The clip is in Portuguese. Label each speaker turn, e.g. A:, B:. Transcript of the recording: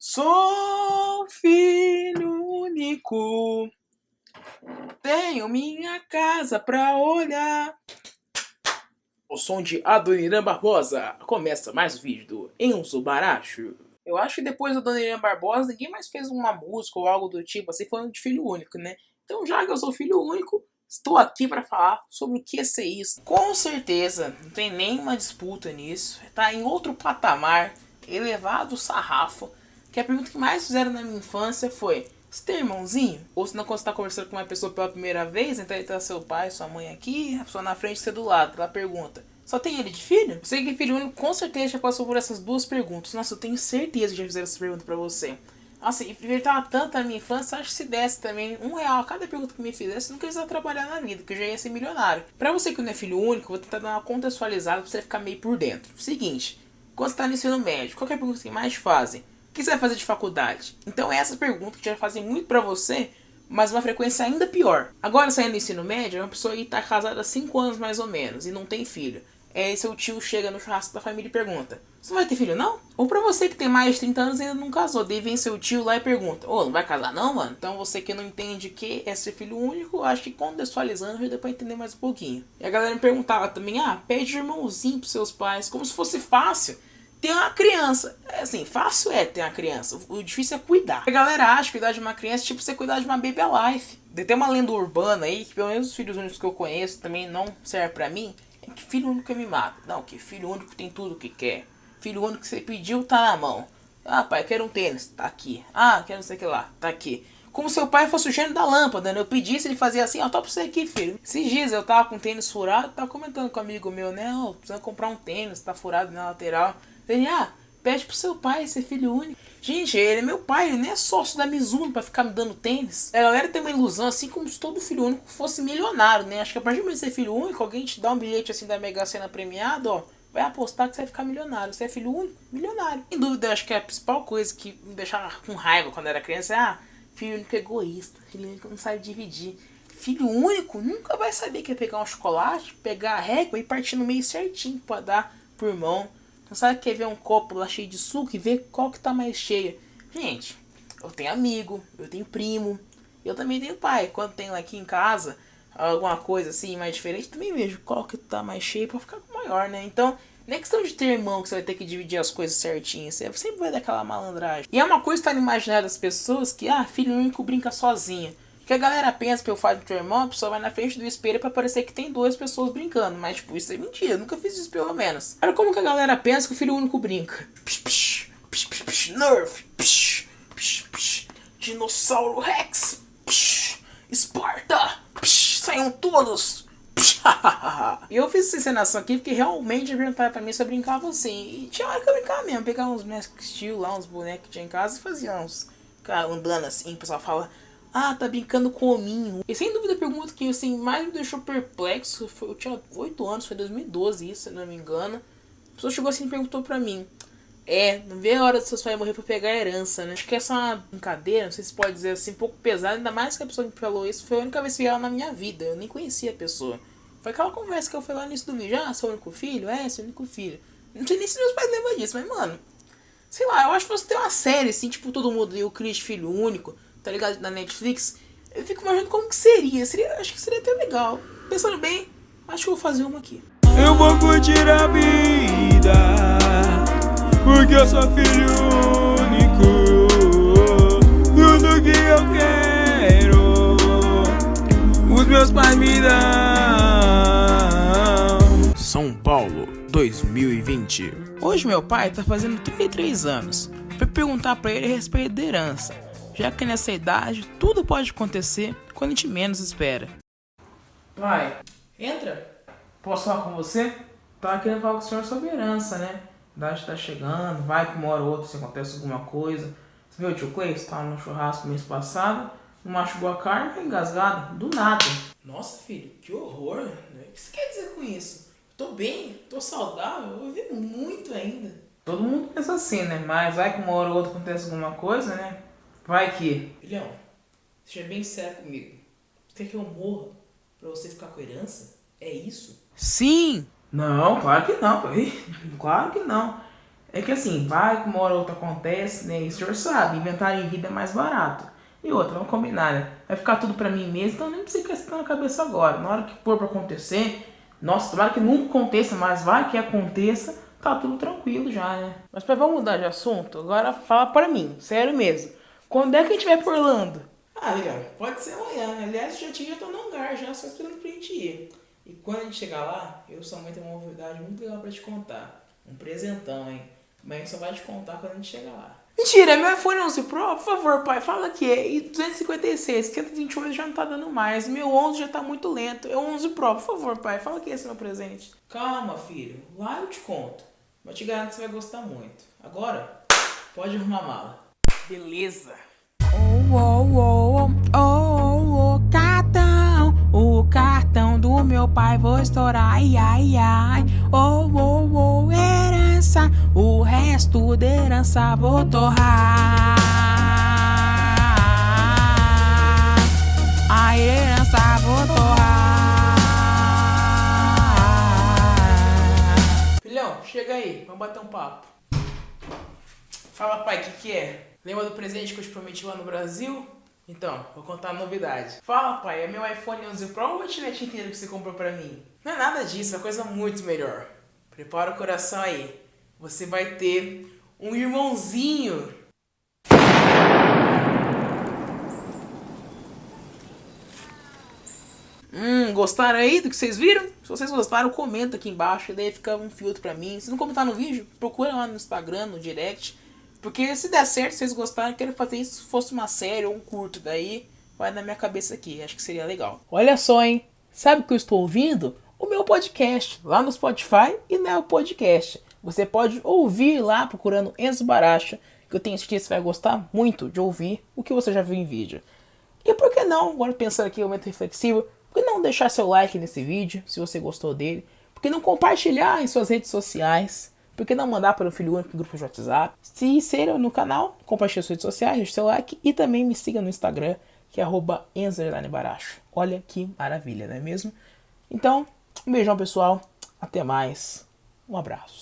A: Sou filho único, tenho minha casa pra olhar. O som de Adoniran Barbosa começa mais um vídeo do Enzo Baracho. Eu acho que depois do Adoniran Barbosa ninguém mais fez uma música ou algo do tipo assim falando de filho único, né? Então já que eu sou filho único, estou aqui para falar sobre o que é ser isso. Com certeza, não tem nenhuma disputa nisso. Tá em outro patamar, elevado sarrafo que a pergunta que mais fizeram na minha infância foi: Você tem irmãozinho? Ou se não, quando você está conversando com uma pessoa pela primeira vez, então tá seu pai, sua mãe aqui, a pessoa na frente você do lado. Ela pergunta: Só tem ele de filho? Você que é filho único, com certeza já passou por essas duas perguntas. Nossa, eu tenho certeza que já fizeram essa pergunta pra você. Nossa, e tava tanto na minha infância, acho que se desse também um real a cada pergunta que me fizesse, nunca ia trabalhar na vida, que eu já ia ser milionário. Pra você que não é filho único, vou tentar dar uma contextualizada pra você ficar meio por dentro. Seguinte, quando você tá no ensino médio, qual é a pergunta que mais fazem? Que você vai fazer de faculdade? Então essa pergunta que já fazem muito para você, mas uma frequência ainda pior. Agora saindo do ensino médio, uma pessoa aí tá casada há 5 anos mais ou menos e não tem filho. É, seu tio chega no churrasco da família e pergunta: Você vai ter filho não? Ou pra você que tem mais de 30 anos e ainda não casou, daí vem seu tio lá e pergunta: Ô, oh, não vai casar não, mano? Então você que não entende o que é ser filho único, acho que contextualizando já deu pra entender mais um pouquinho. E a galera me perguntava também: Ah, pede irmãozinho pros seus pais, como se fosse fácil ter uma criança. É assim, fácil é ter uma criança. O difícil é cuidar. A galera acha que cuidar de uma criança tipo você cuidar de uma baby alive. Tem uma lenda urbana aí, que pelo menos os filhos únicos que eu conheço também não serve para mim. É que filho único é mimado. Não, que filho único tem tudo que quer. Filho único que você pediu tá na mão. Ah, pai, quero um tênis. Tá aqui. Ah, quero não sei o que lá. Tá aqui. Como se o pai fosse o gênio da lâmpada, né? Eu pedisse, ele fazia assim, ó, tá pra você aqui, filho. Esses dias eu tava com um tênis furado, tava comentando com um amigo meu, né? Ó, oh, precisa comprar um tênis, tá furado na lateral. Ele, ah, pede pro seu pai ser filho único. Gente, ele é meu pai, ele nem é sócio da Mizuno pra ficar me dando tênis. A galera tem uma ilusão, assim como se todo filho único fosse milionário, né? Acho que a partir de ser filho único, alguém te dá um bilhete assim da Mega Sena premiado, ó. Vai apostar que você vai ficar milionário. Você é filho único? Milionário. Sem dúvida, acho que a principal coisa que me deixava com raiva quando era criança é, ah, filho único é egoísta, filho único não sabe dividir. Filho único nunca vai saber que é pegar um chocolate, pegar a régua e partir no meio certinho pra dar por mão. Não sabe que ver um copo lá cheio de suco e ver qual que tá mais cheio. Gente, eu tenho amigo, eu tenho primo, eu também tenho pai. Quando tenho aqui em casa alguma coisa assim mais diferente, também vejo qual que tá mais cheio pra ficar maior, né? Então, não é questão de ter irmão que você vai ter que dividir as coisas certinho. Você sempre vai dar aquela malandragem. E é uma coisa que tá no imaginário das pessoas que, ah, filho único brinca sozinho. Que a galera pensa que eu faço teu irmão, a pessoa vai na frente do espelho para parecer que tem duas pessoas brincando. Mas, tipo, isso é mentira. Eu nunca fiz isso, pelo menos. Olha como que a galera pensa que o filho único brinca. Psh, psh, psh, psh, psh, Nerf. Psh, psh, psh, Dinossauro Rex. Psh, Esparta. Psh, saiam todos. e eu fiz essa encenação aqui porque realmente perguntaram pra mim se eu brincava assim. E tinha hora que eu brincava mesmo. Pegava uns Mask Steel lá, uns bonecos que tinha em casa e fazia uns. Cara, andando assim. O pessoal fala. Ah, tá brincando com hominho. E sem dúvida a pergunta que assim, mais me deixou perplexo foi, eu tinha 8 anos, foi 2012 isso, se não me engano. A pessoa chegou assim e perguntou pra mim. É, não vê a hora dos seus pais morrer pra pegar a herança, né? Acho que essa é brincadeira, não sei se pode dizer assim, um pouco pesada, ainda mais que a pessoa que falou isso foi a única vez que vi ela na minha vida. Eu nem conhecia a pessoa. Foi aquela conversa que eu fui lá no início do vídeo. Ah, seu único filho? É, seu único filho. Não sei nem se meus pais lembram disso, mas, mano, sei lá, eu acho que você tem uma série assim, tipo, todo mundo e o Chris, filho único tá ligado? Na Netflix. Eu fico imaginando como que seria. seria. Acho que seria até legal. Pensando bem, acho que eu vou fazer uma aqui.
B: Eu vou curtir a vida, porque eu sou filho único. Tudo que eu quero, os meus pais me dão.
A: São Paulo, 2020. Hoje meu pai tá fazendo 33 anos. Fui perguntar para ele a respeito da herança já que nessa idade tudo pode acontecer quando a gente menos espera. Pai, entra. Posso falar com você? Tava querendo falar com o senhor sobre herança, né? A idade tá chegando, vai que uma hora ou outra se acontece alguma coisa. Você viu o tio Clay? Você tava no churrasco mês passado, não machucou a carne, foi engasgado, do nada. Nossa, filho, que horror. Né? O que você quer dizer com isso? Tô bem, tô saudável, eu vivo muito ainda. Todo mundo pensa assim, né? Mas vai que uma hora ou outra acontece alguma coisa, né? Vai que.
C: Filhão, seja bem sério comigo. Você quer que eu morra pra você ficar com a herança? É isso?
A: Sim! Não, claro que não. Claro que não. É que assim, vai que uma hora ou outra acontece, né? E o senhor sabe, inventar em vida é mais barato. E outra, vamos combinar, né? Vai ficar tudo pra mim mesmo, então nem precisa ficar na cabeça agora. Na hora que for pra acontecer, nossa, tomara que nunca aconteça, mas vai que aconteça, tá tudo tranquilo já, né? Mas pra vamos mudar de assunto, agora fala pra mim, sério mesmo. Quando é que a gente vai por Orlando? Ah, legal, pode ser amanhã. né? Aliás, o jatinho já tá no hangar, já só esperando pra gente ir. E quando a gente chegar lá, eu sua mãe tem uma novidade muito legal pra te contar. Um presentão, hein? Mas a gente só vai te contar quando a gente chegar lá. Mentira, é meu iPhone 11 Pro? Por favor, pai, fala que é. E 256, 528 já não tá dando mais. Meu 11 já tá muito lento. É o 11 Pro, por favor, pai, fala que é esse meu presente. Calma, filho. Lá eu te conto. Mas te garanto que você vai gostar muito. Agora, pode arrumar a mala. Beleza.
D: Oh, oh, oh, oh, oh, oh, cartão, o cartão do meu pai vou estourar, ai, ai, ai. Oh, oh, oh, herança, o resto da herança vou torrar. A herança vou torrar.
A: Filhão, chega aí, vamos bater um papo. Fala, pai, o que, que é? Lembra do presente que eu te prometi lá no Brasil? Então, vou contar a novidade. Fala, pai, é meu iPhone 11 Pro ou o Etnet inteiro que você comprou pra mim? Não é nada disso, é coisa muito melhor. Prepara o coração aí. Você vai ter um irmãozinho. Hum, gostaram aí do que vocês viram? Se vocês gostaram, comenta aqui embaixo, daí fica um filtro pra mim. Se não comentar no vídeo, procura lá no Instagram, no direct. Porque se der certo, vocês gostaram, eu quero fazer isso se fosse uma série ou um curto. Daí vai na minha cabeça aqui, acho que seria legal. Olha só, hein? Sabe o que eu estou ouvindo? O meu podcast, lá no Spotify e no Podcast. Você pode ouvir lá procurando Enzo Baracha, que eu tenho certeza que você vai gostar muito de ouvir o que você já viu em vídeo. E por que não, agora pensando aqui, momento reflexivo, por que não deixar seu like nesse vídeo, se você gostou dele? Por que não compartilhar em suas redes sociais? Por que não mandar para o filho único grupo de WhatsApp? Se ser no canal, compartilhe suas redes sociais, deixe seu like e também me siga no Instagram, que é arroba. Olha que maravilha, não é mesmo? Então, um beijão pessoal, até mais, um abraço.